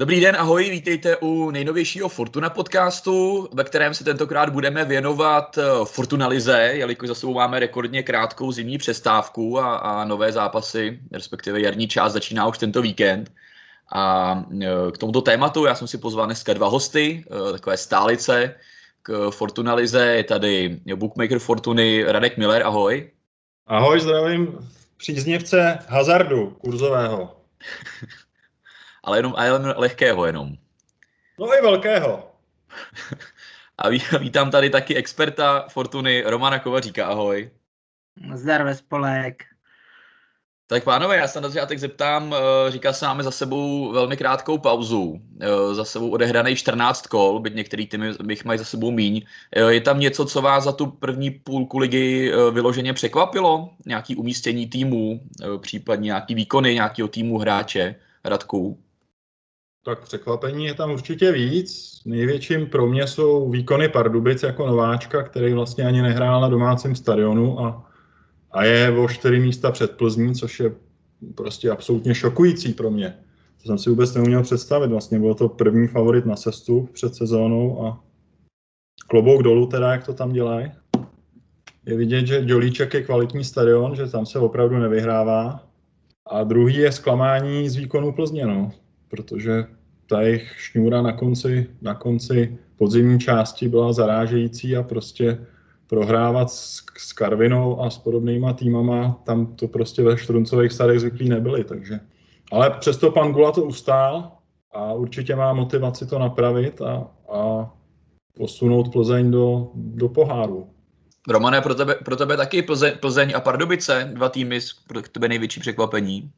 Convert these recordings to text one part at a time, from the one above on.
Dobrý den, ahoj, vítejte u nejnovějšího Fortuna podcastu, ve kterém se tentokrát budeme věnovat eh, Fortuna Lize, jelikož za sebou máme rekordně krátkou zimní přestávku a, a nové zápasy, respektive jarní část začíná už tento víkend. A eh, k tomuto tématu já jsem si pozval dneska dva hosty, eh, takové stálice k Fortuna Lize. Je tady bookmaker Fortuny Radek Miller, ahoj. Ahoj, zdravím příznivce hazardu kurzového. ale jenom, ale lehkého jenom. No i velkého. A vítám tady taky experta Fortuny Romana Kovaříka, ahoj. Zdar ve spolek. Tak pánové, já se na začátek zeptám, eh, říká se máme za sebou velmi krátkou pauzu, eh, za sebou odehraný 14 kol, byť některý týmy bych mají za sebou míň. Eh, je tam něco, co vás za tu první půlku ligy vyloženě překvapilo? Nějaký umístění týmu, případně nějaký výkony nějakého týmu hráče, Radku? Tak překvapení je tam určitě víc. Největším pro mě jsou výkony Pardubic jako nováčka, který vlastně ani nehrál na domácím stadionu a, a je o čtyři místa před Plzní, což je prostě absolutně šokující pro mě. To jsem si vůbec neuměl představit. Vlastně byl to první favorit na sestu před sezónou a klobouk dolů teda, jak to tam dělají. Je vidět, že Dělíček je kvalitní stadion, že tam se opravdu nevyhrává. A druhý je zklamání z výkonu Plzně. No protože ta jejich šňůra na konci, na konci podzimní části byla zarážející a prostě prohrávat s, s Karvinou a s podobnýma týmama, tam to prostě ve Štruncových starých zvyklí nebyli, takže. Ale přesto pan Gula to ustál a určitě má motivaci to napravit a, a posunout Plzeň do, do poháru. Romane, pro tebe, pro tebe taky Plzeň, Plzeň a Pardubice, dva týmy, pro tebe největší překvapení?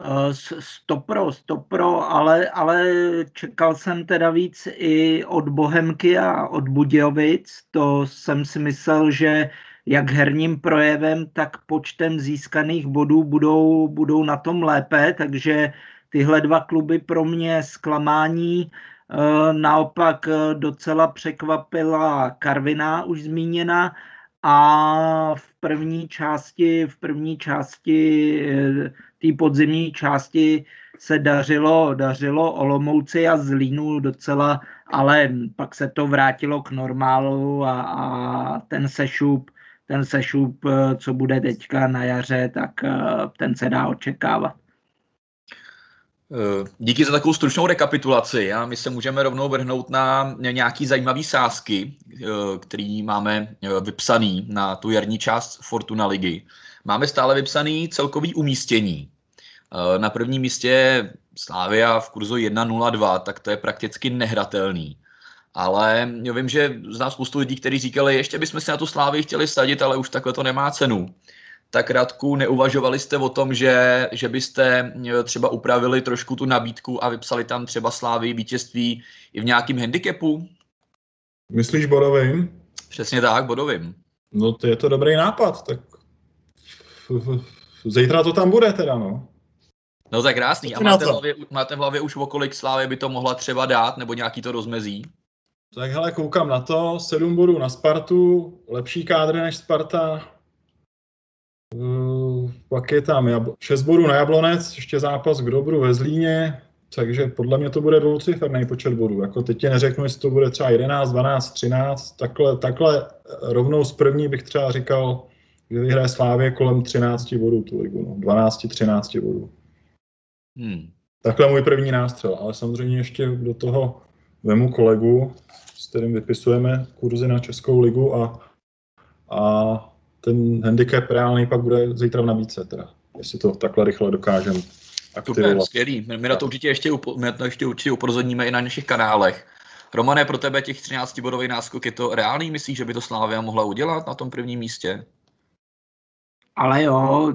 Eh, stopro, stopro, ale, ale čekal jsem teda víc i od Bohemky a od Budějovic. To jsem si myslel, že jak herním projevem, tak počtem získaných bodů budou, budou na tom lépe, takže tyhle dva kluby pro mě zklamání. Eh, naopak eh, docela překvapila Karviná, už zmíněna, a v první části, v první části té podzimní části se dařilo, dařilo Olomouci a Zlínu docela, ale pak se to vrátilo k normálu a, a ten sešup, ten sešup, co bude teďka na jaře, tak eh, ten se dá očekávat. Eh, díky za takovou stručnou rekapitulaci a my se můžeme rovnou vrhnout na nějaký zajímavý sázky, eh, který máme vypsaný na tu jarní část Fortuna ligy máme stále vypsaný celkový umístění. Eh, na prvním místě Slávia v kurzu 1.02, tak to je prakticky nehratelný. Ale já vím, že znám spoustu lidí, kteří říkali, ještě bychom si na tu Slávii chtěli sadit, ale už takhle to nemá cenu. Tak Radku, neuvažovali jste o tom, že, že byste eh, třeba upravili trošku tu nabídku a vypsali tam třeba Slávii vítězství i v nějakém handicapu? Myslíš bodovým? Přesně tak, bodovým. No to je to dobrý nápad, tak zítra to tam bude teda, no. No tak krásný. A máte v, hlavě, máte v hlavě už o kolik Slávy by to mohla třeba dát, nebo nějaký to rozmezí? Tak hele, koukám na to, sedm bodů na Spartu, lepší kádr než Sparta, pak je tam jabl- 6 bodů na Jablonec, ještě zápas k dobru ve Zlíně, takže podle mě to bude dvouciferný počet bodů. Jako teď ti neřeknu, jestli to bude třeba 11, 12, 13, takhle, takhle rovnou z první bych třeba říkal že vyhraje Slávě kolem 13 bodů tu ligu, no, 12-13 bodů. Hmm. Takhle můj první nástřel, ale samozřejmě ještě do toho vemu kolegu, s kterým vypisujeme kurzy na Českou ligu a, a ten handicap reálný pak bude zítra v nabídce, teda, jestli to takhle rychle dokážeme aktivovat. Super, skvělý. My na to určitě ještě, my na to ještě určitě upozorníme i na našich kanálech. Romane, pro tebe těch 13 bodový náskok je to reálný? Myslíš, že by to Slávia mohla udělat na tom prvním místě? Ale jo,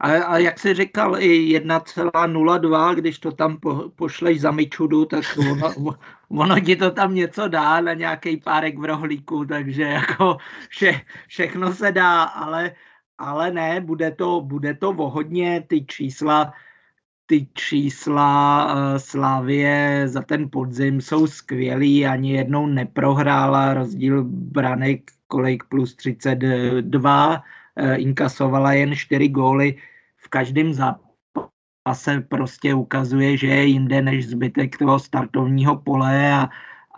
ale, ale jak jsi říkal, i 1,02, když to tam po, pošleš za Mičudu, tak ono, ono ti to tam něco dá na nějaký párek v rohlíku, takže jako vše, všechno se dá, ale, ale ne, bude to, bude to vohodně, ty čísla, ty čísla uh, Slávie za ten podzim jsou skvělý, ani jednou neprohrála, rozdíl branek kolik plus 32, Eh, inkasovala jen čtyři góly v každém zápase se prostě ukazuje, že je jinde než zbytek toho startovního pole a,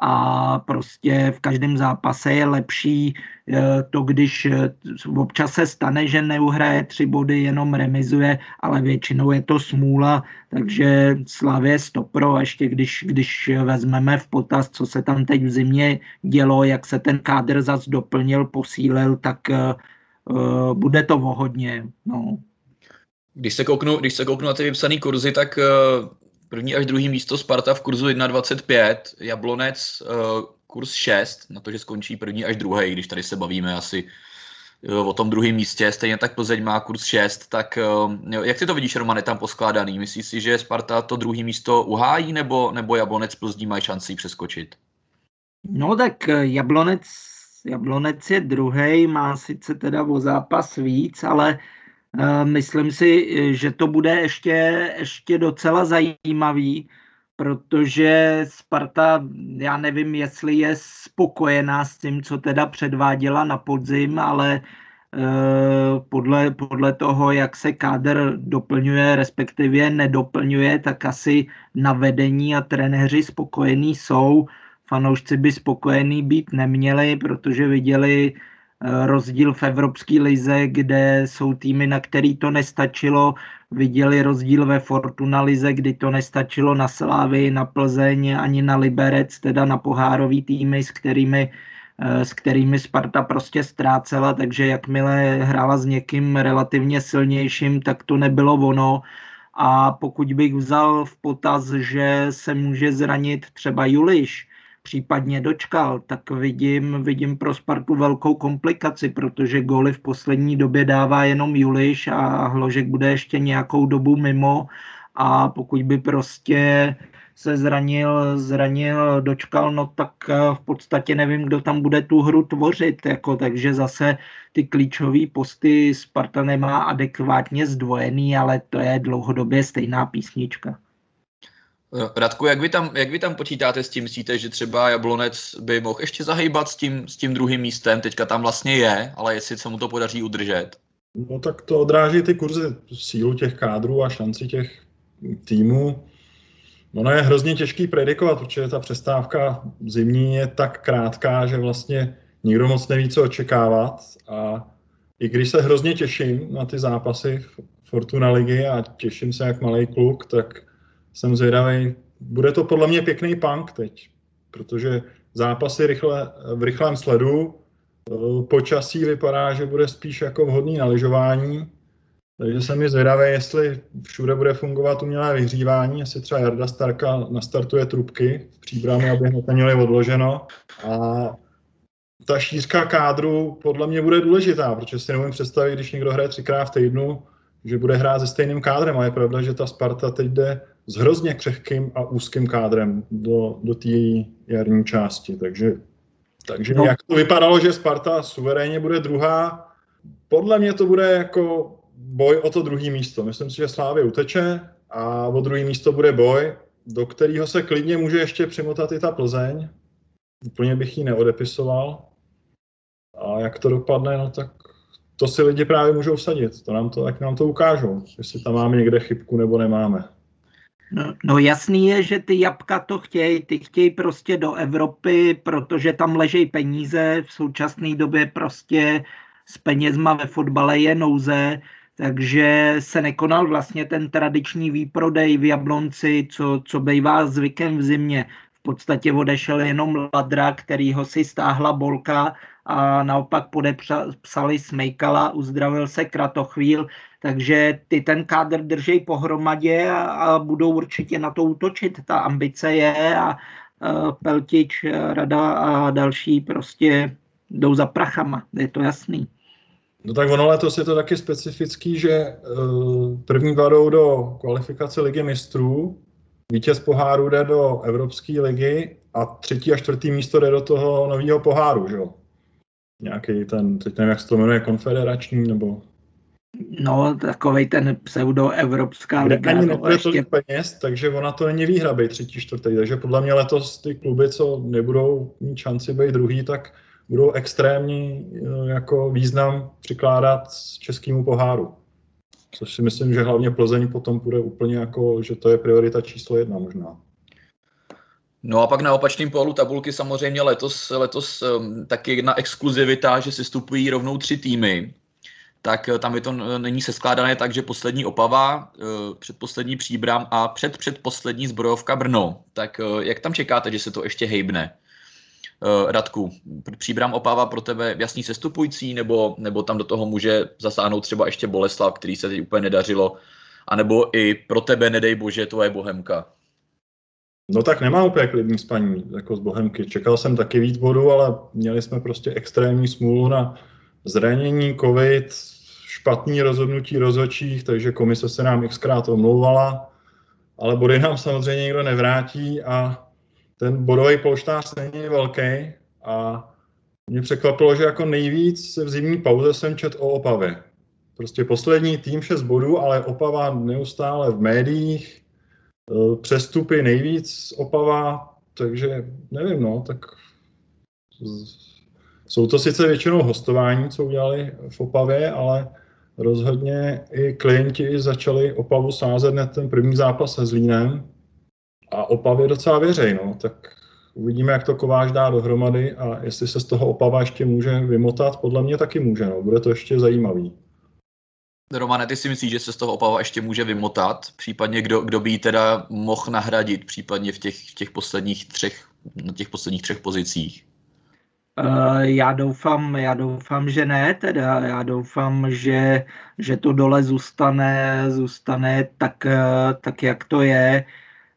a prostě v každém zápase je lepší eh, to, když eh, občas se stane, že neuhraje tři body, jenom remizuje, ale většinou je to smůla, takže Slavě stopro ještě když, když vezmeme v potaz, co se tam teď v zimě dělo, jak se ten kádr zas doplnil, posílil, tak uh, bude to vohodně. No. Když se kouknu, když se kouknu na ty vypsané kurzy, tak uh, první až druhý místo Sparta v kurzu 1,25, Jablonec uh, kurz 6, na to, že skončí první až druhý, když tady se bavíme asi o tom druhém místě, stejně tak Plzeň má kurz 6, tak jak ty to vidíš, Roman, je tam poskládaný? Myslíš si, že Sparta to druhé místo uhájí, nebo, nebo Jablonec Plzní mají šanci přeskočit? No tak Jablonec, Jablonec je druhý, má sice teda o zápas víc, ale Eh, myslím si, že to bude ještě, ještě docela zajímavý, protože Sparta, já nevím, jestli je spokojená s tím, co teda předváděla na podzim, ale eh, podle, podle toho, jak se kádr doplňuje, respektive nedoplňuje, tak asi na vedení a trenéři spokojení jsou. Fanoušci by spokojení být neměli, protože viděli Eh, rozdíl v Evropské lize, kde jsou týmy, na který to nestačilo. Viděli rozdíl ve Fortuna lize, kdy to nestačilo na Slávy, na Plzeň, ani na Liberec, teda na pohárový týmy, s kterými, eh, s kterými Sparta prostě ztrácela, takže jakmile hrála s někým relativně silnějším, tak to nebylo ono. A pokud bych vzal v potaz, že se může zranit třeba Juliš, případně dočkal, tak vidím, vidím pro Spartu velkou komplikaci, protože góly v poslední době dává jenom Juliš a Hložek bude ještě nějakou dobu mimo a pokud by prostě se zranil, zranil, dočkal, no tak eh, v podstatě nevím, kdo tam bude tu hru tvořit, jako, takže zase ty klíčové posty Sparta nemá adekvátně zdvojený, ale to je dlouhodobě stejná písnička. Radku, jak vy, tam, jak vy tam počítáte s tím? Myslíte, že třeba Jablonec by mohl ještě zahýbat s tím, s tím druhým místem? Teďka tam vlastně je, ale jestli se mu to podaří udržet? No tak to odráží ty kurzy sílu těch kádrů a šanci těch týmů. Ono je hrozně těžký predikovat, protože ta přestávka zimní je tak krátká, že vlastně nikdo moc neví, co očekávat. A i když se hrozně těším na ty zápasy Fortuna ligy a těším se jak malý kluk, tak jsem zvědavý. Bude to podle mě pěkný punk teď, protože zápasy rychle, v rychlém sledu, eh, počasí vypadá, že bude spíš jako vhodný na lyžování, takže jsem mi zvědavý, jestli všude bude fungovat umělé vyhřívání, jestli třeba Jarda Starka nastartuje trubky v příbrami, aby hned měli odloženo. A ta šířka kádru podle mě bude důležitá, protože si nemůžu představit, když někdo hraje třikrát v týdnu, že bude hrát se stejným kádrem. A je pravda, že ta Sparta teď jde s hrozně křehkým a úzkým kádrem do, do té jarní části. Takže, takže no. jak to vypadalo, že Sparta suverénně bude druhá, podle mě to bude jako boj o to druhé místo. Myslím si, že Slávě uteče a o druhé místo bude boj, do kterého se klidně může ještě přimotat i ta Plzeň. Úplně bych ji neodepisoval. A jak to dopadne, no tak to si lidi právě můžou vsadit. To nám to, jak nám to ukážou. Jestli tam máme někde chybku nebo nemáme. No, no jasný je, že ty jabka to chtějí, ty chtějí prostě do Evropy, protože tam ležejí peníze, v současné době prostě s penězma ve fotbale je nouze, takže se nekonal vlastně ten tradiční výprodej v Jablonci, co, co bývá zvykem v zimě. V podstatě odešel jenom Ladra, který ho si stáhla Bolka a naopak podepsali Smejkala, uzdravil se Kratochvíl, takže ty ten kádr držej pohromadě a, a budou určitě na to útočit. Ta ambice je a, a Peltič, Rada a další prostě jdou za prachama, je to jasný. No tak ono letos je to taky specifický, že uh, první dva jdou do kvalifikace ligy mistrů, vítěz poháru jde do Evropské ligy a třetí a čtvrtý místo jde do toho nového poháru, že jo? Nějaký ten, teď nevím, jak se to jmenuje, konfederační nebo No, takový ten pseudo-evropská liga. Ani nebude ještě... tolik peněz, takže ona to není výhra být třetí, čtvrtý. Takže podle mě letos ty kluby, co nebudou mít šanci být druhý, tak budou extrémní eh, jako význam přikládat českému poháru. Což si myslím, že hlavně Plzeň potom bude úplně jako, že to je priorita číslo jedna možná. No a pak na opačném polu tabulky samozřejmě letos, letos um, taky jedna exkluzivita, že se stupují rovnou tři týmy. Tak eh, tam je to není seskládané tak, že poslední Opava, uh, předposlední Příbram a před předposlední zbrojovka Brno. Tak jak tam čekáte, že se to ještě hejbne? Radku, Příbram Opava pro tebe jasný sestupující, nebo, nebo tam do toho může zasáhnout třeba ještě Boleslav, který se teď úplně nedařilo, anebo i pro tebe, nedej bože, tvoje Bohemka? No tak nemá úplně klidný spaní jako z Bohemky. Čekal jsem taky víc bodů, ale měli jsme prostě extrémní smůlu na zranění, covid, špatný rozhodnutí rozhodčích, takže komise se nám xkrát omlouvala, ale body nám samozřejmě nikdo nevrátí a ten bodový polštář není velký a mě překvapilo, že jako nejvíc v zimní pauze jsem čet o Opavě. Prostě poslední tým 6 bodů, ale Opava neustále v médiích, Eh, přestupy nejvíc Opava, takže nevím, no, tak jsou to sice většinou hostování, co udělali v Opavě, ale rozhodně i klienti začali Opavu sázet na ten první zápas se Zlínem a Opavě docela věřej, no, tak uvidíme, jak to Kováš dá dohromady a jestli se z toho Opava ještě může vymotat, podle mě taky může, no, bude to ještě zajímavý. Romane, ty si myslíš, že se z toho Opava ještě může vymotat? Případně kdo, kdo by ji teda mohl nahradit, případně v těch, v těch posledních třech, na těch posledních třech pozicích? Uh, já doufám, já doufám, že ne, teda já doufám, že, že to dole zůstane, zůstane tak, uh, tak, jak to je.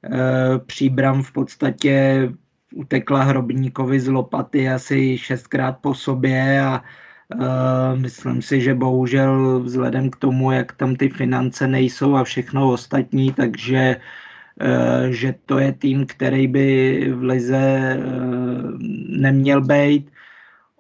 Uh, příbram v podstatě utekla Hrobníkovi z lopaty asi šestkrát po sobě a Eh, myslím si, že bohužel vzhledem k tomu, jak tam ty finance nejsou a všechno ostatní, takže eh, že to je tým, který by v lize eh, neměl být.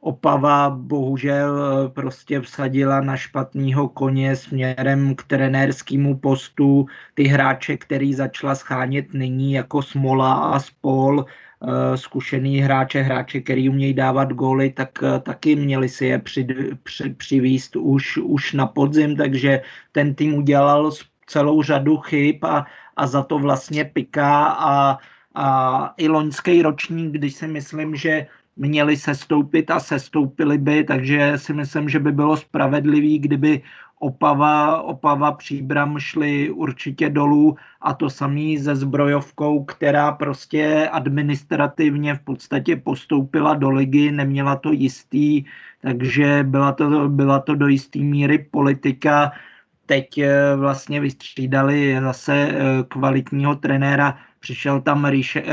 Opava bohužel prostě vsadila na špatného koně směrem k trenérskému postu. Ty hráče, který začala schánět nyní jako Smola a Spol, Eh, zkušený hráče, hráče, který umějí dávat góly, tak eh, taky měli si je při, při, přivíst už, už na podzim, takže ten tým udělal celou řadu chyb a, a za to vlastně piká a, a i loňský ročník, když si myslím, že měli sestoupit a sestoupili by, takže si myslím, že by bylo spravedlivý, kdyby Opava, Opava Příbram šli určitě dolů a to samý se zbrojovkou, která prostě administrativně v podstatě postoupila do ligy, neměla to jistý, takže byla to, byla to do jisté míry politika. Teď eh, vlastně vystřídali zase eh, kvalitního trenéra Přišel tam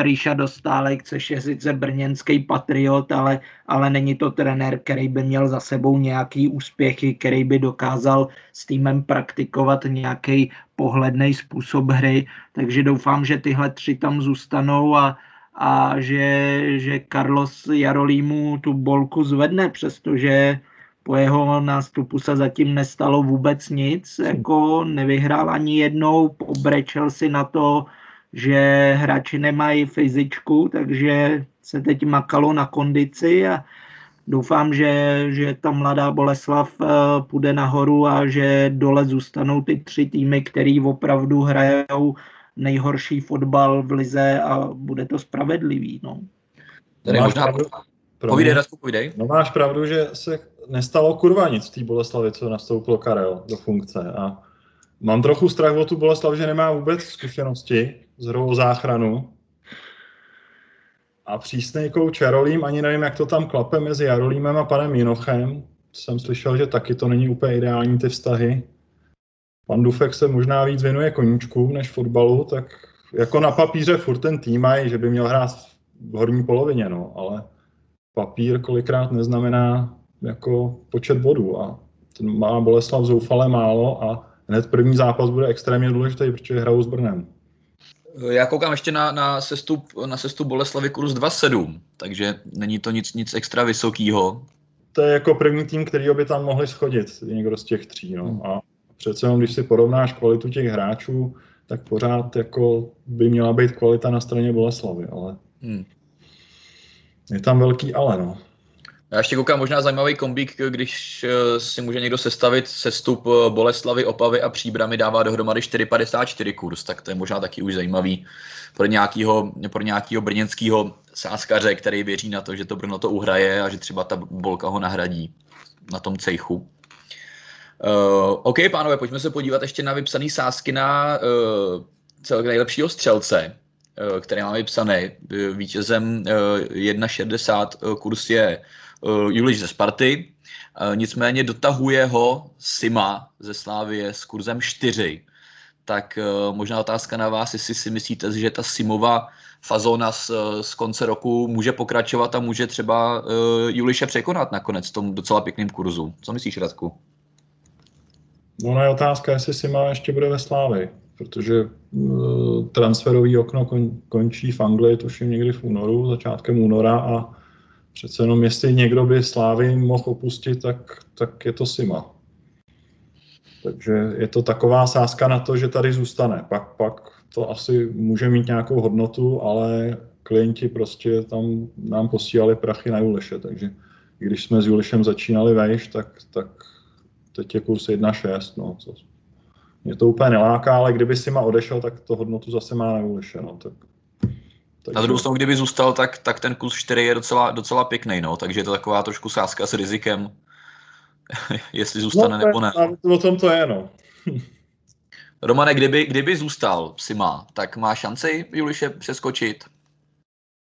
Ríša, Dostálek, což je sice brněnský patriot, ale, ale není to trenér, který by měl za sebou nějaký úspěchy, který by dokázal s týmem praktikovat nějaký pohledný způsob hry. Takže doufám, že tyhle tři tam zůstanou a, a že, že Carlos Jarolímu tu bolku zvedne, přestože po jeho nástupu se zatím nestalo vůbec nic, jako nevyhrál ani jednou, pobrečel si na to, že hráči nemají fyzičku, takže se teď makalo na kondici a doufám, že, že ta mladá Boleslav uh, půjde nahoru a že dole zůstanou ty tři týmy, který opravdu hrajou nejhorší fotbal v lize a bude to spravedlivý. No. Tady možná... Pravdu, povídej, Radku, povídej. No máš pravdu, že se nestalo kurva nic v té Boleslavi, co nastoupil Karel do funkce a mám trochu strach o tu Boleslav, že nemá vůbec zkušenosti z hru záchranu. A přísný kouč Jarolím, ani nevím, jak to tam klape mezi Jarolímem a panem Jinochem. Jsem slyšel, že taky to není úplně ideální ty vztahy. Pan Dufek se možná víc věnuje koníčku než fotbalu, tak jako na papíře furt ten tým mají, že by měl hrát v horní polovině, no, ale papír kolikrát neznamená jako počet bodů a ten má Boleslav zoufale málo a hned první zápas bude extrémně důležitý, protože hrajou s Brnem. Já koukám ještě na, na, sestup, na sestup Boleslavy kurz 2.7, takže není to nic, nic extra vysokýho. To je jako první tým, který by tam mohli schodit, někdo z těch tří. No. A přece jenom, když si porovnáš kvalitu těch hráčů, tak pořád jako by měla být kvalita na straně Boleslavy, ale hmm. je tam velký ale, no. Já ještě koukám možná zajímavý kombík, když eh, si může někdo sestavit sestup eh, Boleslavy, Opavy a Příbramy dává dohromady 4,54 kurz, tak to je možná taky už zajímavý pro nějakého, pro nějakého brněnského sáskaře, který věří na to, že to Brno to uhraje a že třeba ta bolka ho nahradí na tom cejchu. Uh, OK, pánové, pojďme se podívat ještě na vypsaný sázky na uh, celek nejlepšího střelce, uh, které máme vypsané. Vítězem uh, 1,60 kurz je uh, Juliš ze Sparty, uh, nicméně dotahuje ho Sima ze Slávie s kurzem 4. Tak uh, možná otázka na vás, jestli si myslíte, že ta Simova fazona z, z konce roku může pokračovat a může třeba uh, Juliše překonat nakonec v tom docela pěkným kurzu. Co myslíš, Radku? Ona je otázka, jestli Sima ještě bude ve Slávii, protože transferový okno kon, končí v Anglii, tuším někdy v únoru, začátkem února a přece jenom jestli někdo by Slávy mohl opustit, tak, tak je to Sima. Takže je to taková sázka na to, že tady zůstane. Pak, pak to asi může mít nějakou hodnotu, ale klienti prostě tam nám posílali prachy na Juliše, takže když jsme s Julišem začínali vejš, tak, tak teď je kurz 1,6, no, co, mě to úplně neláká, ale kdyby si ma odešel, tak to hodnotu zase má na Juliše, no, tak takže... Na druhou stranu, kdyby zůstal, tak, tak ten kus 4 je docela, docela pěkný, no, takže je to taková trošku sázka s rizikem, jestli zůstane no, nebo ne. O tom to je, no. Romane, kdyby, kdyby zůstal Sima, tak má šanci Juliše přeskočit?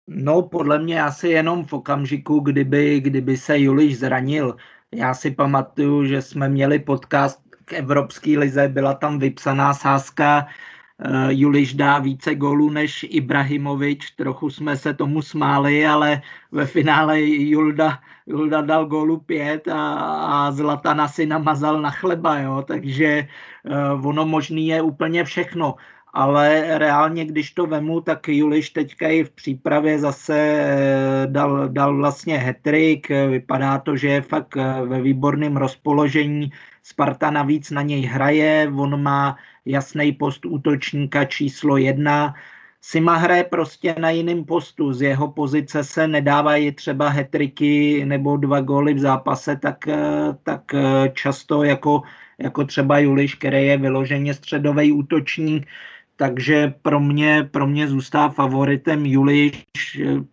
No, podle mě asi jenom v okamžiku, kdyby, kdyby se Juliš zranil. Já si pamatuju, že jsme měli podcast k Evropské lize, byla tam vypsaná sázka, Juliš dá více gólů než Ibrahimovič, trochu jsme se tomu smáli, ale ve finále Julda, Julda dal gólu pět a, a Zlatana si namazal na chleba, jo? takže uh, ono možný je úplně všechno. Ale reálně, když to vemu, tak Juliš teďka i v přípravě zase eh, dal, dal vlastně hetrik. Vypadá to, že je fakt ve výborném rozpoložení. Sparta navíc na něj hraje, on má jasný post útočníka číslo jedna. Sima hraje prostě na jiném postu, z jeho pozice se nedávají třeba hetriky nebo dva góly v zápase, tak, eh, tak eh, často jako, jako třeba Juliš, který je vyloženě středový útočník, takže pro mě, pro mě zůstává favoritem Juliš.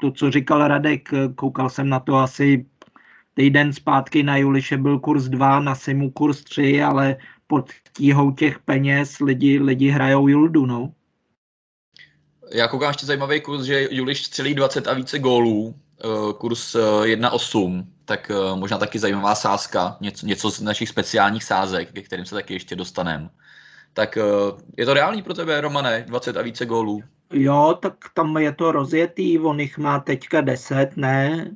To, co říkal Radek, koukal jsem na to asi týden zpátky na Juliše byl kurz 2, na Simu kurz 3, ale pod tíhou těch peněz lidi, lidi hrajou Juldu, no. Já koukám ještě zajímavý kurz, že Juliš střelí 20 a více gólů, eh, kurz 1,8, eh, tak eh, možná taky zajímavá sázka, něco, něco z našich speciálních sázek, ke kterým se taky ještě dostaneme. Tak je to reálný pro tebe, Romane, 20 a více gólů? Jo, tak tam je to rozjetý, on jich má teďka 10, ne?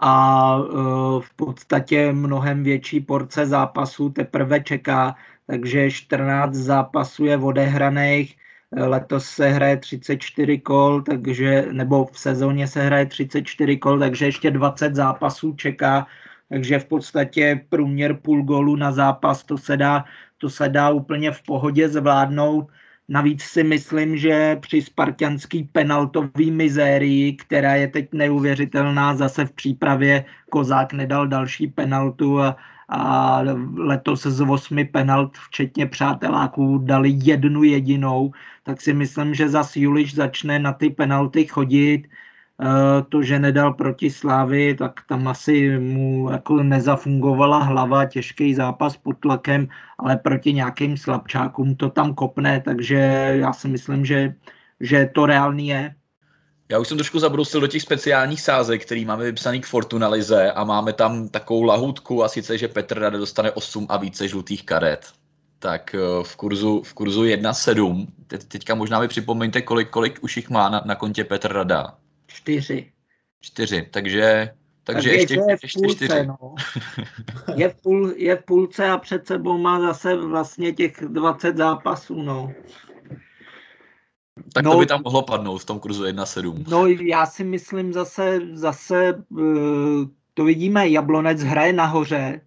A e, v podstatě mnohem větší porce zápasů teprve čeká, takže 14 zápasů je odehraných, letos se hraje 34 kol, takže, nebo v sezóně se hraje 34 kol, takže ještě 20 zápasů čeká, takže v podstatě průměr půl golu na zápas, to se dá, to se dá úplně v pohodě zvládnout. Navíc si myslím, že při spartianský penaltový mizérii, která je teď neuvěřitelná, zase v přípravě Kozák nedal další penaltu a, a letos z osmi penalt, včetně přáteláků, dali jednu jedinou, tak si myslím, že zase Juliš začne na ty penalty chodit, to, že nedal proti Slávy, tak tam asi mu jako nezafungovala hlava, těžký zápas pod tlakem, ale proti nějakým slabčákům to tam kopne, takže já si myslím, že, že to reálný je. Já už jsem trošku zabrousil do těch speciálních sázek, který máme vypsaný k Fortunalize a máme tam takovou lahůdku a sice, že Petr Rade dostane 8 a více žlutých karet. Tak eh, v kurzu, v kurzu 1,7. Te, teďka možná mi připomeňte, kolik, kolik už jich má na, na kontě Petr Rada. Čtyři. Čtyři, takže, takže, takže ještě, je v půlce, čtyři. No. Je, v půl, je v půlce a před sebou má zase vlastně těch 20 zápasů, no. Tak no, to by tam mohlo padnout v tom kurzu 1-7. No já si myslím zase, zase eh, to vidíme, Jablonec hraje nahoře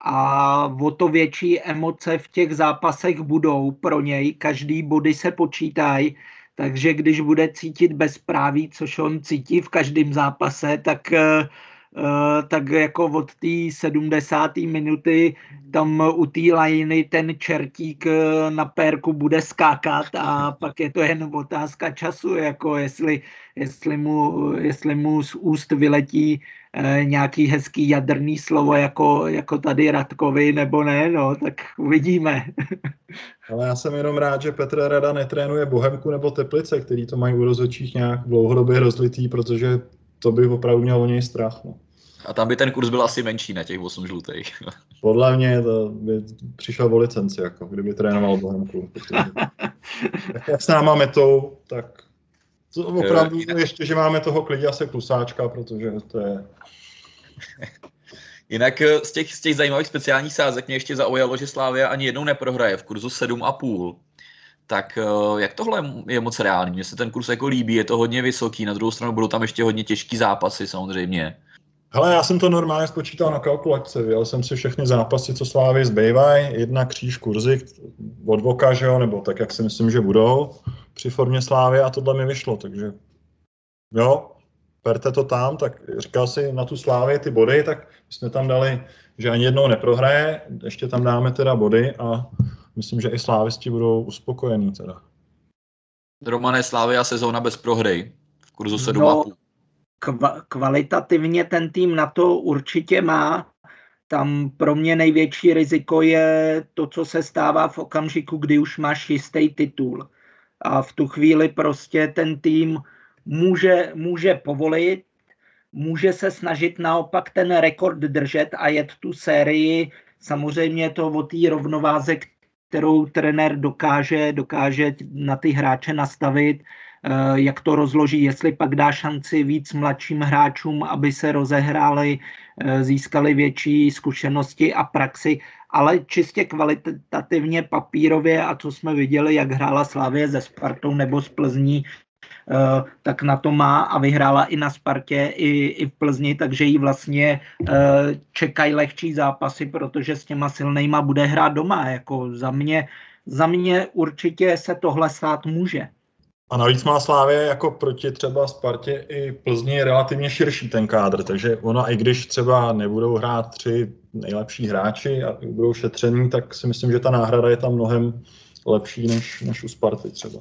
a o to větší emoce v těch zápasech budou pro něj, každý body se počítají takže když bude cítit bezpráví, což on cítí v každém zápase, tak, eh, Eh, tak jako od té 70. minuty tam u té lajiny ten čertík eh, na pérku bude skákat a pak je to jen otázka času, jako jestli, jestli, mu, jestli mu z úst vyletí nějaký hezký jadrný slovo jako, jako tady Radkovi nebo ne, no, tak uvidíme. Ale já jsem jenom rád, že Petr Rada netrénuje Bohemku nebo Teplice, který to mají u rozhodčích nějak dlouhodobě rozlitý, protože to bych opravdu měl o něj strach. No. A tam by ten kurz byl asi menší na těch 8 žlutých. Podle mě to by přišel o licenci, jako kdyby trénoval Bohemku. jak s náma metou, tak to opravdu jinak... ještě, že máme toho se klusáčka, protože to je... Jinak eh, z těch, z těch zajímavých speciálních sázek mě ještě zaujalo, že Slávia ani jednou neprohraje v kurzu 7,5. Tak eh, jak tohle je moc reálný? Mně se ten kurz jako líbí, je to hodně vysoký, na druhou stranu budou tam ještě hodně těžký zápasy samozřejmě. Hele, já jsem to normálně spočítal na kalkulaci, vyjel jsem si všechny zápasy, co Slávy zbývají, jedna kříž kurzy od Voka, že jo, nebo tak, jak si myslím, že budou při formě Slávy a tohle mi vyšlo, takže jo, berte to tam, tak říkal si na tu Slávy ty body, tak jsme tam dali, že ani jednou neprohraje, ještě tam dáme teda body a myslím, že i slávisti budou uspokojení teda. Romané Slávy a sezóna bez prohry v kurzu 7,5. No, kvalitativně ten tým na to určitě má. Tam pro mě největší riziko je to, co se stává v okamžiku, kdy už máš jistý titul. A v tu chvíli prostě ten tým může, může povolit, může se snažit naopak ten rekord držet a jet tu sérii. Samozřejmě to o té rovnováze, kterou trenér dokáže, dokáže na ty hráče nastavit, jak to rozloží, jestli pak dá šanci víc mladším hráčům, aby se rozehráli, eh, získali větší zkušenosti a praxi, ale čistě kvalitativně papírově a co jsme viděli, jak hrála Slávě ze Spartou nebo z Plzní, eh, tak na to má a vyhrála i na Spartě, i, i v Plzni, takže jí vlastně čekají lehčí zápasy, protože s těma silnejma bude hrát doma. Jako za mě, za mě určitě se tohle stát může. A navíc má Slávě jako proti třeba Spartě i Plzni relativně širší ten kádr, takže ono i když třeba nebudou hrát tři nejlepší hráči a budou šetření, tak si myslím, že ta náhrada je tam mnohem lepší než, než u Sparty třeba.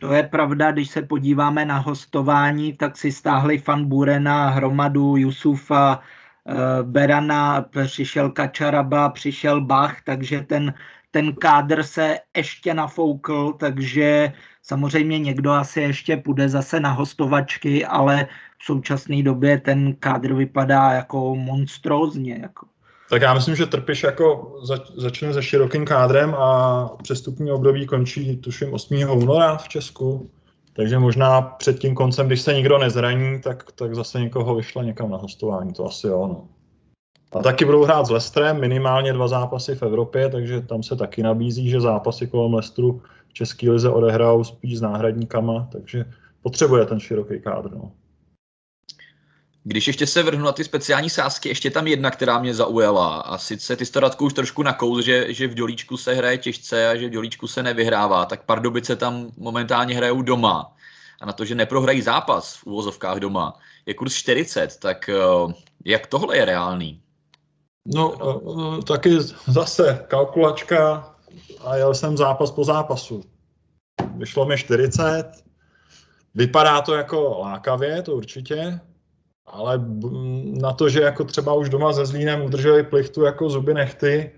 To je pravda, když se podíváme na hostování, tak si stáhli Fan Burena, Hromadu, Jusufa, eh, Berana, přišel Kačaraba, přišel Bach, takže ten, ten kádr se ještě nafoukl, takže Samozřejmě někdo asi ještě půjde zase na hostovačky, ale v současné době ten kádr vypadá jako monstrózně. Jako. Tak já myslím, že Trpiš jako zač- začne se širokým kádrem a přestupní období končí tuším 8. února v Česku. Takže možná před tím koncem, když se nikdo nezraní, tak, tak zase někoho vyšle někam na hostování, to asi jo. No. A taky budou hrát s Lestrem, minimálně dva zápasy v Evropě, takže tam se taky nabízí, že zápasy kolem Lestru v České lize odehrál spíš s náhradníkama, takže potřebuje ten široký kádr. No. Když ještě se vrhnu na ty speciální sázky, ještě tam jedna, která mě zaujala. A sice ty jsi to už trošku nakous, že, že v Dělíčku se hraje těžce a že v Dělíčku se nevyhrává. Tak Pardubice tam momentálně hrajou doma. A na to, že neprohrají zápas v úvozovkách doma, je kurz 40. Tak eh, jak tohle je reálný? No, eh, eh, taky zase kalkulačka a jel jsem zápas po zápasu. Vyšlo mi 40, vypadá to jako lákavě, to určitě, ale na to, že jako třeba už doma ze Zlínem udrželi plichtu jako zuby nechty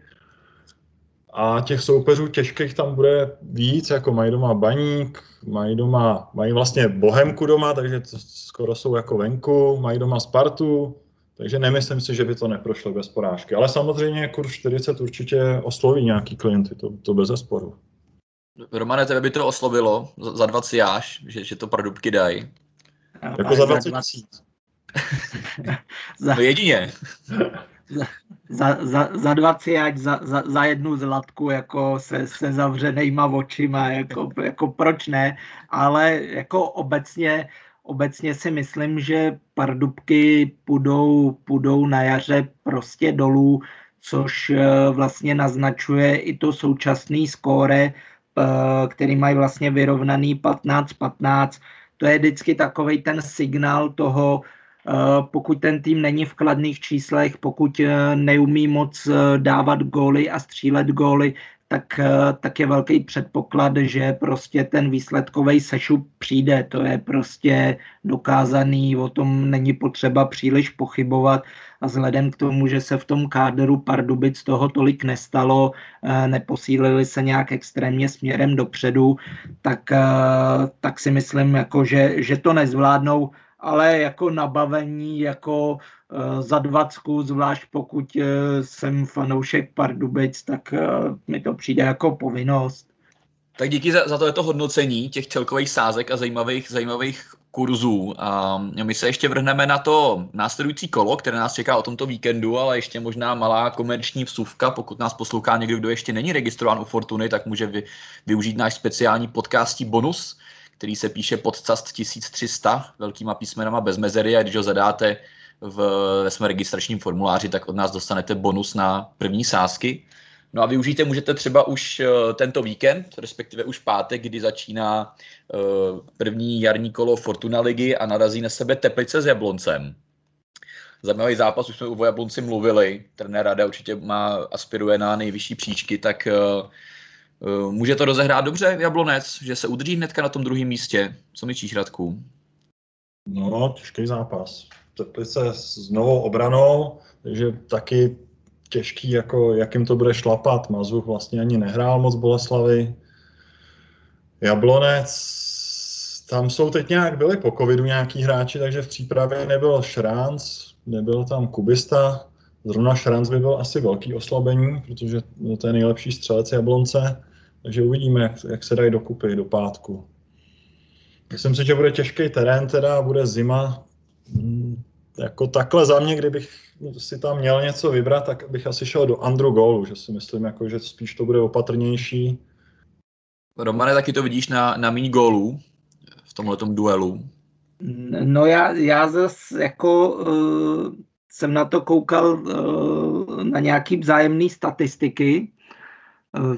a těch soupeřů těžkých tam bude víc, jako mají doma baník, mají doma, mají vlastně bohemku doma, takže to skoro jsou jako venku, mají doma Spartu, takže nemyslím si, že by to neprošlo bez porážky. Ale samozřejmě kurz 40 určitě osloví nějaký klienty, to, to bez zesporu. Romane, tebe by to oslovilo za 20 jáš, že, že to produkty dají? Jako za 20 tisíc. no jedině. za, za, za 20 ať za, za, za jednu zlatku jako se, se zavřenýma očima, jako, jako proč ne, ale jako obecně obecně si myslím, že Pardubky půjdou, půjdou na jaře prostě dolů, což eh, vlastně naznačuje i to současné skóre, eh, který mají vlastně vyrovnaný 15-15. To je vždycky takový ten signál toho, pokud ten tým není v kladných číslech, pokud neumí moc dávat góly a střílet góly, tak, eh, tak je velký předpoklad, že prostě ten výsledkový sešup přijde. To je prostě dokázaný, o tom není potřeba příliš pochybovat a vzhledem k tomu, že se v tom kádru Pardubic toho tolik nestalo, eh, neposílili se nějak extrémně směrem dopředu, tak, eh, tak si myslím, jako, že, že to nezvládnou ale jako nabavení, jako uh, za dvacku, zvlášť pokud uh, jsem fanoušek Pardubic, tak uh, mi to přijde jako povinnost. Tak díky za, za to je to hodnocení těch celkových sázek a zajímavých, zajímavých kurzů. A my se ještě vrhneme na to následující kolo, které nás čeká o tomto víkendu, ale ještě možná malá komerční vsuvka. Pokud nás poslouchá někdo, kdo ještě není registrován u Fortuny, tak může vy, využít náš speciální podcastí bonus, který se píše podcast 1300 velkýma písmenama bez mezery a když ho zadáte v, ve svém registračním formuláři, tak od nás dostanete bonus na první sázky. No a využijte můžete třeba už uh, tento víkend, respektive už pátek, kdy začíná uh, první jarní kolo Fortuna ligy a narazí na sebe Teplice s Jabloncem. Zajímavý zápas, už jsme u Jablonci mluvili, trenér Rada určitě má, aspiruje na nejvyšší příčky, tak Eh, může to rozehrát dobře Jablonec, že se udrží hnedka na tom druhém místě. Co mi Radku? No, těžký zápas. Teplice s novou obranou, takže taky těžký, jako, jak jim to bude šlapat. Mazuch vlastně ani nehrál moc Boleslavy. Jablonec, tam jsou teď nějak, byli po covidu nějaký hráči, takže v přípravě nebyl Šránc, nebyl tam Kubista, zrovna Šránc by byl asi velký oslabení, protože to je nejlepší střelec Jablonce. Takže uvidíme, jak, jak se dají dokupy do pátku. Myslím si, že bude těžký terén, teda bude zima. Hmm, jako takhle za mě, kdybych si tam měl něco vybrat, tak bych asi šel do Andru Golu, že si myslím, jako, že spíš to bude opatrnější. Romane, taky to vidíš na, na míň gólů v tomhle duelu? No já, já zase jako uh, jsem na to koukal uh, na nějaký vzájemný statistiky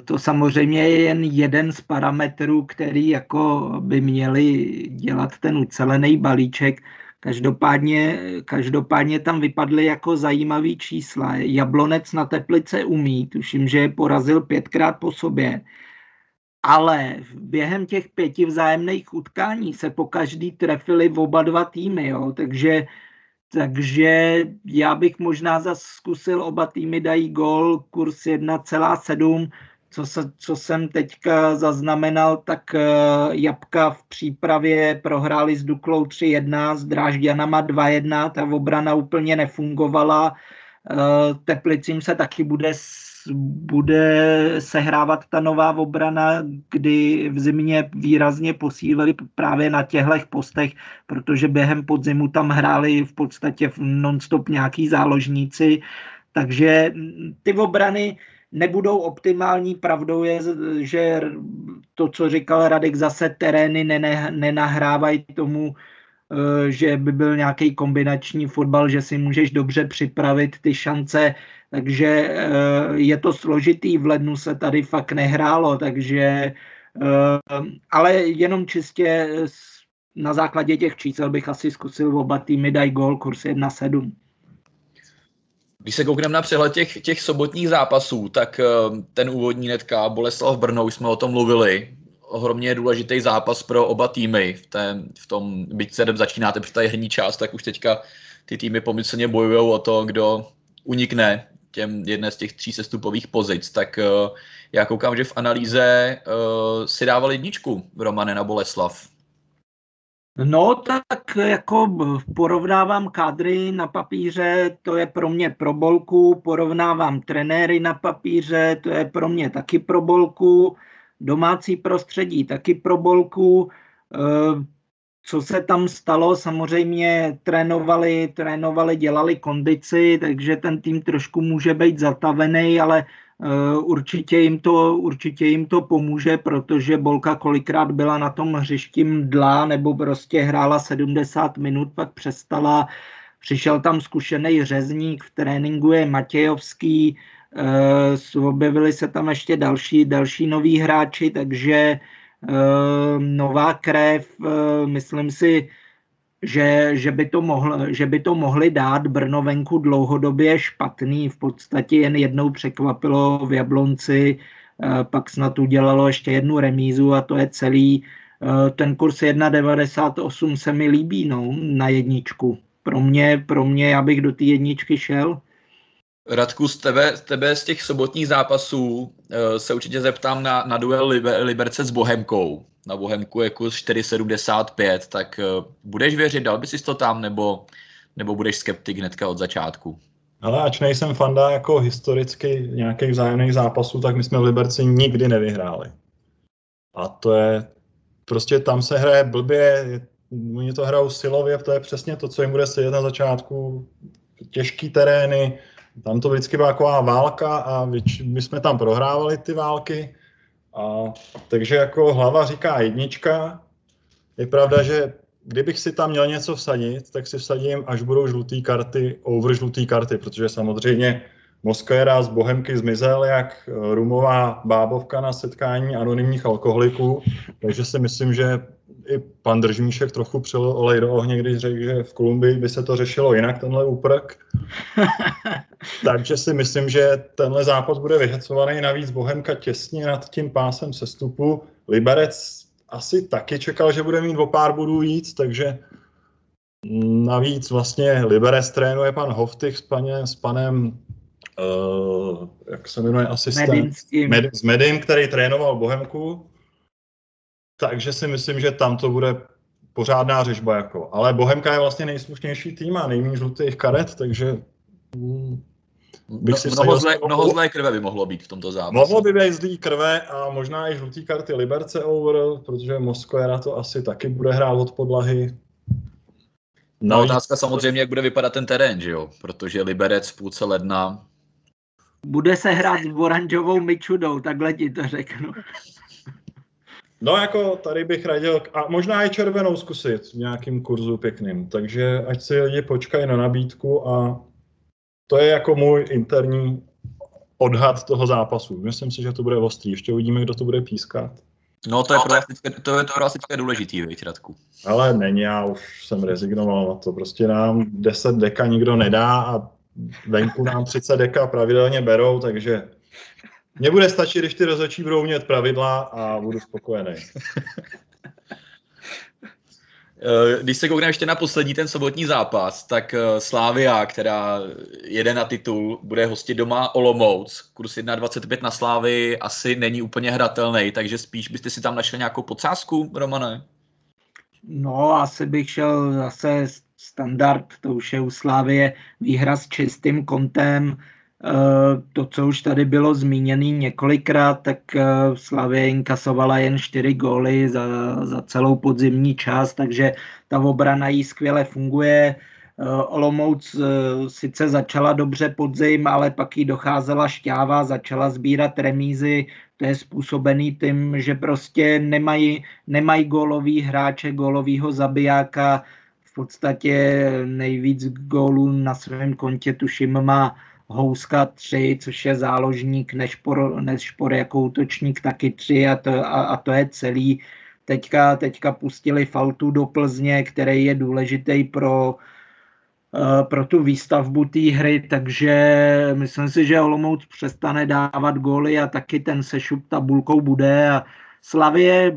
to samozřejmě je jen jeden z parametrů, který jako by měli dělat ten ucelený balíček. Každopádně, každopádně tam vypadly jako zajímavý čísla. Jablonec na Teplice umí, tuším, že je porazil pětkrát po sobě. Ale během těch pěti vzájemných utkání se po každý trefili oba dva týmy, jo? takže takže já bych možná zase zkusil, oba týmy dají gol, kurz 1,7. Co, se, co jsem teďka zaznamenal, tak uh, Jabka v přípravě prohráli s Duklou 3-1, s Drážďanama 2-1, ta obrana úplně nefungovala. Uh, Teplicím se taky bude bude sehrávat ta nová obrana, kdy v zimě výrazně posílili právě na těchto postech, protože během podzimu tam hráli v podstatě non-stop nějaký záložníci, takže ty obrany nebudou optimální. Pravdou je, že to, co říkal Radek, zase terény nenahrávají tomu, eh, že by byl nějaký kombinační fotbal, že si můžeš dobře připravit ty šance takže eh, je to složitý, v lednu se tady fakt nehrálo, takže eh, ale jenom čistě na základě těch čísel bych asi zkusil oba týmy dají gol, kurz 1-7. Když se koukneme na přehled těch, těch sobotních zápasů, tak eh, ten úvodní netka Boleslav Brno, už jsme o tom mluvili, ohromně důležitý zápas pro oba týmy. V, té, v tom, byť se začínáte při té herní část, tak už teďka ty týmy pomyslně bojují o to, kdo unikne těm jedné z těch tří sestupových pozic, tak uh, já koukám, že v analýze uh, si dával jedničku Romane na Boleslav. No tak jako porovnávám kádry na papíře, to je pro mě pro bolku, porovnávám trenéry na papíře, to je pro mě taky pro bolku, domácí prostředí taky pro bolku, eh, co se tam stalo, samozřejmě trénovali, trénovali, dělali kondici, takže ten tým trošku může být zatavený, ale uh, určitě, jim to, určitě jim to pomůže, protože Bolka kolikrát byla na tom hřišti mdla nebo prostě hrála 70 minut, pak přestala, přišel tam zkušený řezník, v tréninku je Matějovský, uh, objevili se tam ještě další, další noví hráči, takže uh, nová krev, uh, myslím si, že, že, by to mohl, že by to mohli dát Brno venku dlouhodobě špatný. V podstatě jen jednou překvapilo v Jablonci, eh, pak snad udělalo ještě jednu remízu a to je celý. Eh, ten kurz 1,98 se mi líbí no, na jedničku. Pro mě, pro mě, já bych do té jedničky šel. Radku, z tebe, z tebe z těch sobotních zápasů uh, se určitě zeptám na, na duel Liber, Liberce s Bohemkou. Na Bohemku je kurz 4,75, tak uh, budeš věřit, dal bys si to tam, nebo, nebo budeš skeptik hnedka od začátku? Ale ač nejsem fanda jako historicky nějakých vzájemných zápasů, tak my jsme v Liberci nikdy nevyhráli. A to je, prostě tam se hraje blbě, oni to hrajou silově, to je přesně to, co jim bude sedět na začátku. Těžký terény, tam to vždycky byla taková válka a my jsme tam prohrávali ty války. A, takže jako hlava říká jednička. Je pravda, že kdybych si tam měl něco vsadit, tak si vsadím, až budou žluté karty, over žluté karty, protože samozřejmě Moskera z Bohemky zmizel jak rumová bábovka na setkání anonymních alkoholiků, takže si myslím, že i pan Držmíšek trochu přil olej do ohně, když řekl, že v Kolumbii by se to řešilo jinak, tenhle úprk. Takže si myslím, že tenhle zápas bude vyhecovaný. Navíc Bohemka těsně nad tím pásem sestupu. Liberec asi taky čekal, že bude mít o pár bodů víc, takže navíc vlastně Liberec trénuje pan Hoftych s, paně, s panem uh, jak se jmenuje asistent? Med, s Medim, který trénoval Bohemku takže si myslím, že tam to bude pořádná řežba. Jako. Ale Bohemka je vlastně nejslušnější tým a nejméně žlutých karet, takže mm, bych si mnoho, zlé, mnoho zlé krve by mohlo být v tomto zápase. Mohlo by být zlý krve a možná i žlutý karty Liberce over, protože Moskva to asi taky bude hrát od podlahy. No, otázka samozřejmě, jak bude vypadat ten terén, že jo? Protože Liberec v půlce ledna bude se hrát s oranžovou myčudou, takhle ti to řeknu. No jako tady bych radil, a možná i červenou zkusit v nějakým kurzu pěkným, takže ať si lidi počkají na nabídku a to je jako můj interní odhad toho zápasu. Myslím si, že to bude ostrý. Ještě uvidíme, kdo to bude pískat. No to je pro vás teďka, to je to pro vás teďka důležitý, víc, Radku. Ale není, já už jsem rezignoval na to. Prostě nám 10 deka nikdo nedá a venku nám 30 deka pravidelně berou, takže mně bude stačit, když ty rozhodčí budou umět pravidla a budu spokojený. Eh, když se koukneme ještě na poslední ten sobotní zápas, tak eh, Slávia, která jede na titul, bude hostit doma Olomouc. Kurs 1,25 na Slávy asi není úplně hratelný, takže spíš byste si tam našli nějakou podsázku, Romane? No, asi bych šel zase standard, to už je u Slávie výhra s čistým kontem, to, co už tady bylo zmíněné několikrát, tak eh, Slavě inkasovala jen čtyři góly za, za celou podzimní část, takže ta obrana jí skvěle funguje. Eh, Olomouc sice začala dobře podzim, ale pak jí docházela šťáva, začala sbírat remízy. To je způsobený tím, že prostě nemají, nemají gólový hráče, gólovýho zabijáka. V podstatě nejvíc gólů na svém kontě tuším má Houska 3, což je záložník, Nešpor, Nešpor jako útočník taky 3 a to, a, a to je celý. Teďka, teďka pustili Faltu do Plzně, který je důležitý pro, uh, pro tu výstavbu té hry, takže myslím si, že Olomouc přestane dávat góly a taky ten sešup tabulkou bude a Slavě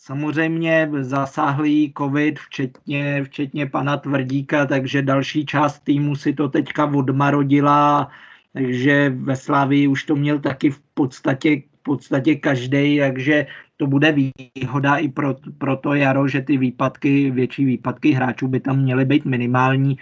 Samozřejmě zasáhlý covid, včetně, včetně pana Tvrdíka, takže další část týmu si to teďka odmarodila, takže ve Slávii už to měl taky v podstatě, v podstatě každý, takže to bude výhoda i pro, pro to jaro, že ty výpadky, větší výpadky hráčů by tam měly být minimální,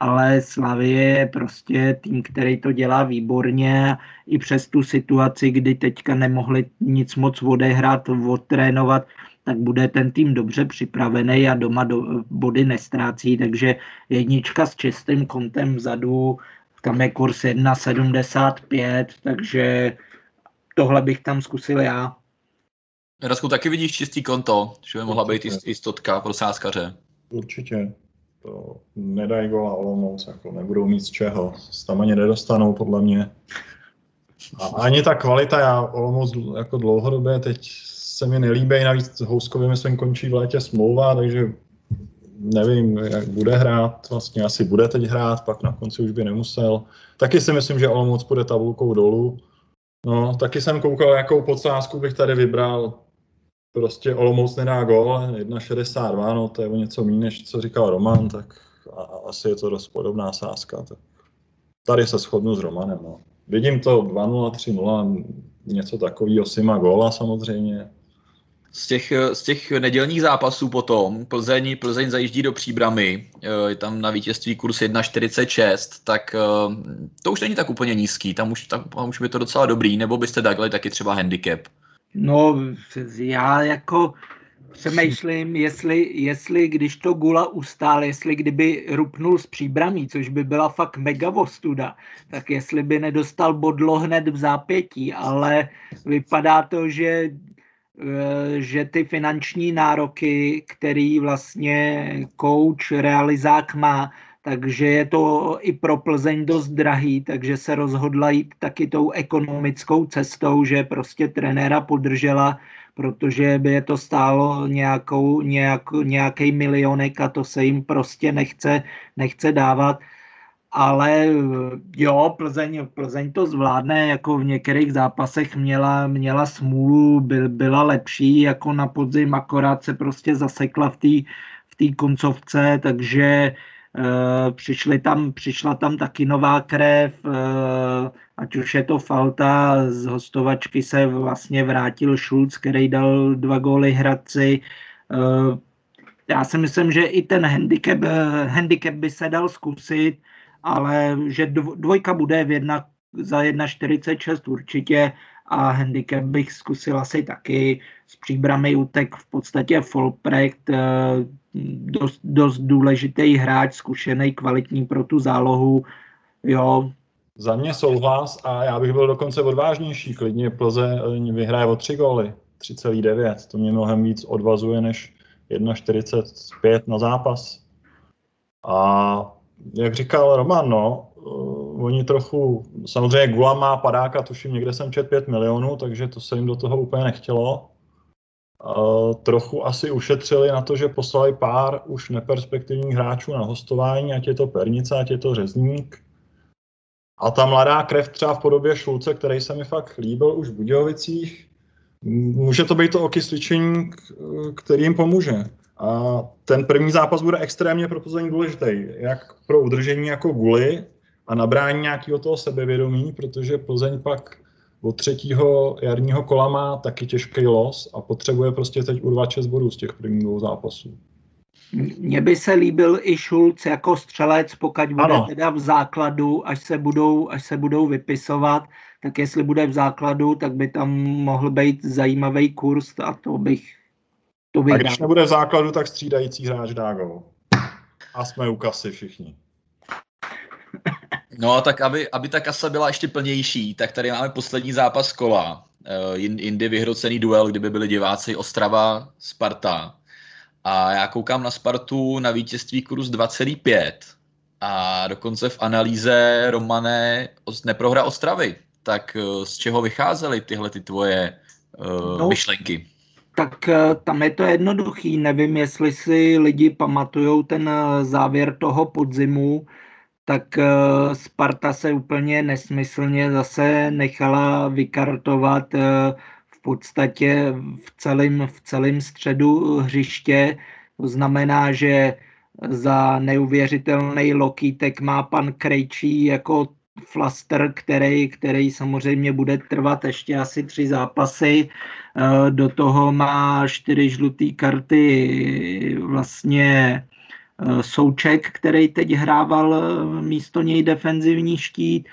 ale Slavie je prostě tým, který to dělá výborně i přes tu situaci, kdy teďka nemohli nic moc odehrát, odtrénovat, tak bude ten tým dobře připravený a doma do, body nestrácí, takže jednička s čistým kontem vzadu, tam je kurz 1,75, takže tohle bych tam zkusil já. Radku, taky vidíš čistý konto, že by mohla být jistotka pro sáskaře. Určitě. To nedají gola Olomouc, jako nebudou mít z čeho. Tam ani nedostanou, podle mě. A ani ta kvalita, já Olomouc jako dlouhodobě teď se mi nelíbí, navíc Houskovi myslím končí v létě smlouva, takže nevím, jak bude hrát, vlastně asi bude teď hrát, pak na konci už by nemusel. Taky si myslím, že Olomouc půjde tabulkou dolů. No, taky jsem koukal, jakou podsázku bych tady vybral. Prostě Olomouc nedá gol, 1,62, no to je o něco méně, než co říkal Roman, tak a, asi je to dost podobná sázka. Tak tady se shodnu s Romanem. No. Vidím to 2-0, 3-0, něco takového, Sima góla samozřejmě. Z těch, z těch nedělních zápasů potom Plzeň, Plzeň zajíždí do příbramy, je tam na vítězství kurz 1,46, tak eh, to už není tak úplně nízký, tam už, tam, už by to docela dobrý, nebo byste dali taky třeba handicap? No, já jako přemýšlím, jestli, jestli když to Gula ustál, jestli kdyby rupnul z příbramí, což by byla fakt mega vostuda, tak jestli by nedostal bodlo hned v zápětí, ale vypadá to, že eh, že ty finanční nároky, který vlastně coach, realizák má, takže je to i pro Plzeň dost drahý, takže se rozhodla jít taky tou ekonomickou cestou, že prostě trenéra podržela protože by je to stálo nějakou, nějak, nějaký milionek a to se jim prostě nechce, nechce dávat. Ale jo, Plzeň, Plzeň to zvládne, jako v některých zápasech měla, měla smůlu, byl, byla lepší jako na podzim, akorát se prostě zasekla v té v tý koncovce, takže Eh, přišli tam, přišla tam taky nová krev, eh, ať už je to Falta, z hostovačky se vlastně vrátil Schulz, který dal dva góly Hradci. Eh, já si myslím, že i ten handicap, handicap by se dal zkusit, ale že dvojka bude v jedna, za 1,46 určitě a handicap bych zkusil asi taky. S příbramy utek v podstatě Folprecht, dost, dost důležitý hráč, zkušený, kvalitní pro tu zálohu. Jo. Za mě souhlas a já bych byl dokonce odvážnější. Klidně Plze vyhraje o tři góly, 3,9. To mě mnohem víc odvazuje než 1,45 na zápas. A jak říkal Roman, no, uh, oni trochu, samozřejmě Gula má padáka, tuším, někde jsem čet 5 milionů, takže to se jim do toho úplně nechtělo. Uh, trochu asi ušetřili na to, že poslali pár už neperspektivních hráčů na hostování, ať je to Pernice, ať je to Řezník. A ta mladá krev třeba v podobě Šulce, který se mi fakt líbil už v Budějovicích, může to být to okysličení, který jim pomůže. A ten první zápas bude extrémně pro Plzeň důležitý, jak pro udržení jako guly a nabrání nějakého toho sebevědomí, protože Plzeň pak od třetího jarního kola má taky těžký los a potřebuje prostě teď urvat 6 bodů z těch prvních dvou zápasů. Mně by se líbil i Šulc jako střelec, pokud bude ano. teda v základu, až se, budou, až se budou vypisovat, tak jestli bude v základu, tak by tam mohl být zajímavý kurz a to bych to bych A když nebude v základu, tak střídající hráč dá gol. A jsme u kasy všichni. No, tak aby, aby ta kasa byla ještě plnější, tak tady máme poslední zápas kola. Uh, jindy vyhrocený duel, kdyby byli diváci Ostrava, Sparta. A já koukám na Spartu na vítězství kurz 2,5. A dokonce v analýze Romane neprohra Ostravy. Tak uh, z čeho vycházely tyhle ty tvoje uh, no, myšlenky? Tak tam je to jednoduchý. Nevím, jestli si lidi pamatují ten závěr toho podzimu, tak eh, Sparta se úplně nesmyslně zase nechala vykartovat eh, v podstatě v celém, v celém středu hřiště. To znamená, že za neuvěřitelný lokítek má pan Krejčí jako flaster, který, který samozřejmě bude trvat ještě asi tři zápasy. Eh, do toho má čtyři žluté karty vlastně Eh, Souček, který teď hrával eh, místo něj defenzivní štít,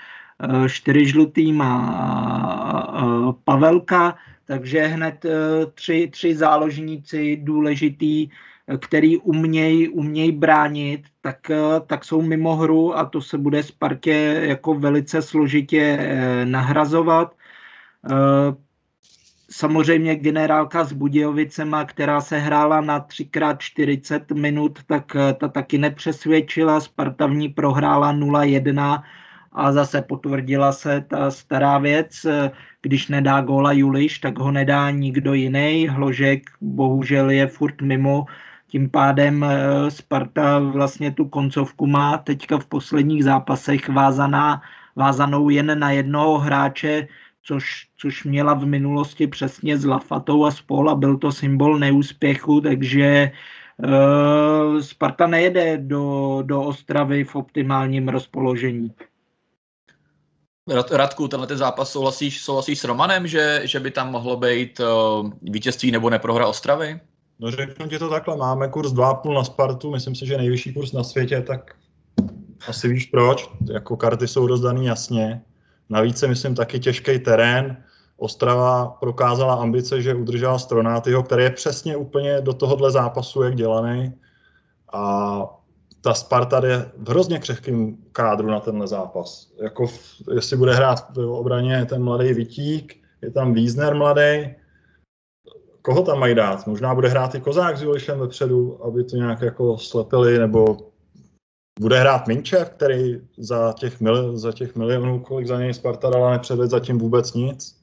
čtyři žlutý má Pavelka, takže hned tři, tři záložníci důležitý, který umějí uměj bránit, tak, tak jsou mimo hru a to se bude Spartě jako velice složitě nahrazovat. Samozřejmě generálka s Budějovicema, která se hrála na 3x40 minut, tak eh, ta taky nepřesvědčila. Sparta v ní prohrála 0-1 a zase potvrdila se ta stará věc. Eh, když nedá góla Juliš, tak ho nedá nikdo jiný. Hložek bohužel je furt mimo, tím pádem eh, Sparta vlastně tu koncovku má teďka v posledních zápasech vázaná, vázanou jen na jednoho hráče, což, což měla v minulosti přesně s Lafatou a spol a byl to symbol neúspěchu, takže uh, Sparta nejede do, do Ostravy v optimálním rozpoložení. Radku, tenhle ten zápas souhlasíš, souhlasíš s Romanem, že, že by tam mohlo být uh, vítězství nebo neprohra Ostravy? No řeknu ti to takhle, máme kurz 2,5 na Spartu, myslím si, že nejvyšší kurz na světě, tak asi víš proč, jako karty jsou rozdaný jasně. Navíc je, myslím, taky těžký terén. Ostrava prokázala ambice, že udržela Stronátyho, který je přesně úplně do tohohle zápasu, jak dělaný. A ta Sparta je v hrozně křehkým kádru na tenhle zápas. Jako v, jestli bude hrát v obraně ten mladý Vitík, je tam Wiesner mladý, koho tam mají dát? Možná bude hrát i Kozák s Julišem vepředu, aby to nějak jako slepili, nebo bude hrát Minčev, který za těch, mil, za těch milionů, kolik za něj Sparta dala, nepředvedl zatím vůbec nic.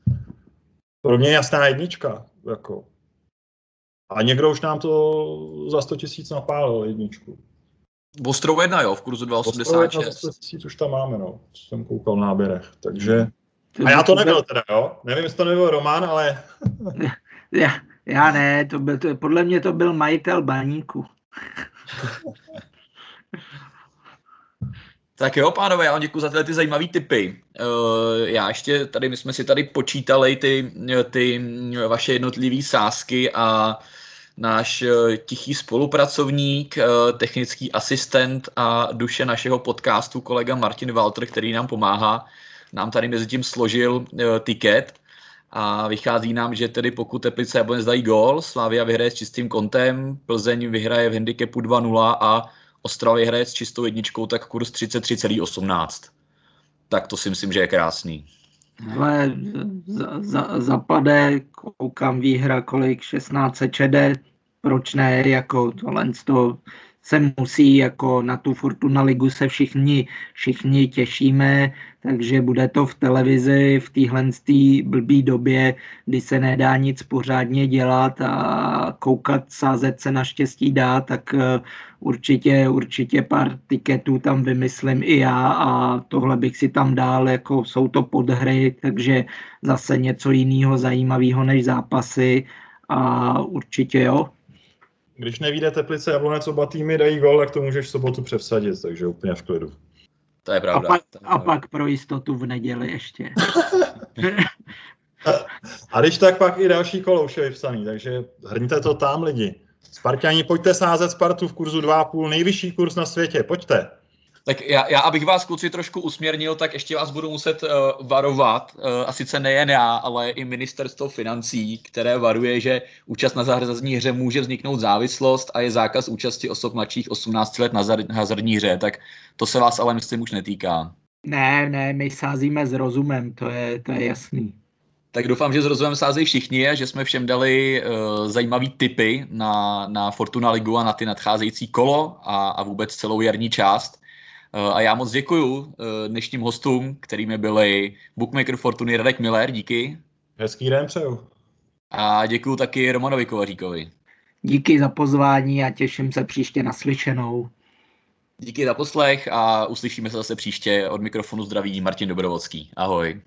Pro mě je jasná jednička. Jako. A někdo už nám to za 100 tisíc napálil jedničku. Ostrou jedna, jo, v kurzu 286. tisíc už tam máme, no. Jsem koukal na náběrech, takže... A já to nebyl teda, jo. Nevím, jestli to nebyl Roman, ale... já, já ne, to byl, to, podle mě to byl majitel baníku. Tak jo, pánové, já vám děkuji za tyhle ty zajímavé tipy. Uh, já ještě tady, my jsme si tady počítali ty, ty vaše jednotlivé sázky a náš eh, tichý spolupracovník, eh, technický asistent a duše našeho podcastu, kolega Martin Walter, který nám pomáhá, nám tady mezi tím složil tiket a vychází nám, že tedy pokud Teplice Jablonec dají gól, Slavia vyhraje s čistým kontem, Plzeň vyhraje v handicapu 2-0 a Ostrava vyhraje s čistou jedničkou, tak kurz 33,18. Tak to si myslím, že je krásný. Ale za, za, zapadé, koukám výhra, kolik 16 čede, proč ne, jako tohle to se musí, jako na tu Fortuna ligu se všichni, všichni těšíme, takže bude to v televizi v téhle blbý době, kdy se nedá nic pořádně dělat a koukat, sázet se naštěstí dá, tak eh, určitě, určitě pár tiketů tam vymyslím i já a tohle bych si tam dal, jako jsou to podhry, takže zase něco jiného zajímavého než zápasy a určitě jo, když nevíde Teplice Jablonec, oba týmy dají gol, tak to můžeš v sobotu převsadit, takže úplně v klidu. To je pravda. A pak, a pak pro jistotu v neděli ještě. a když tak pak i další kolo už je vypsaný, takže hrňte to tam lidi. Spartani, pojďte sázet Spartu v kurzu 2,5, nejvyšší kurz na světě, pojďte. Tak já, já, abych vás kluci trošku usměrnil, tak ještě vás budu muset uh, varovat, uh, a sice nejen já, ale i ministerstvo financí, které varuje, že účast na hazardní hře může vzniknout závislost a je zákaz účasti osob mladších 18 let na hazardní hře, tak to se vás ale myslím už netýká. Ne, ne, my sázíme s rozumem, to je, to je jasný. Tak doufám, že s rozumem sázejí všichni a že jsme všem dali uh, zajímavý tipy na, na Fortuna Ligu a na ty nadcházející kolo a, a vůbec celou jarní část. Eh, a já moc děkuju eh, dnešním hostům, kterými byli Bookmaker Fortuny Radek Miller, díky. Hezký den přeju. A děkuju taky Romanovi Kovaříkovi. Díky za pozvání a těším se příště na slyšenou. Díky za poslech a uslyšíme se zase příště. Od mikrofonu zdraví Martin Dobrovodský. Ahoj.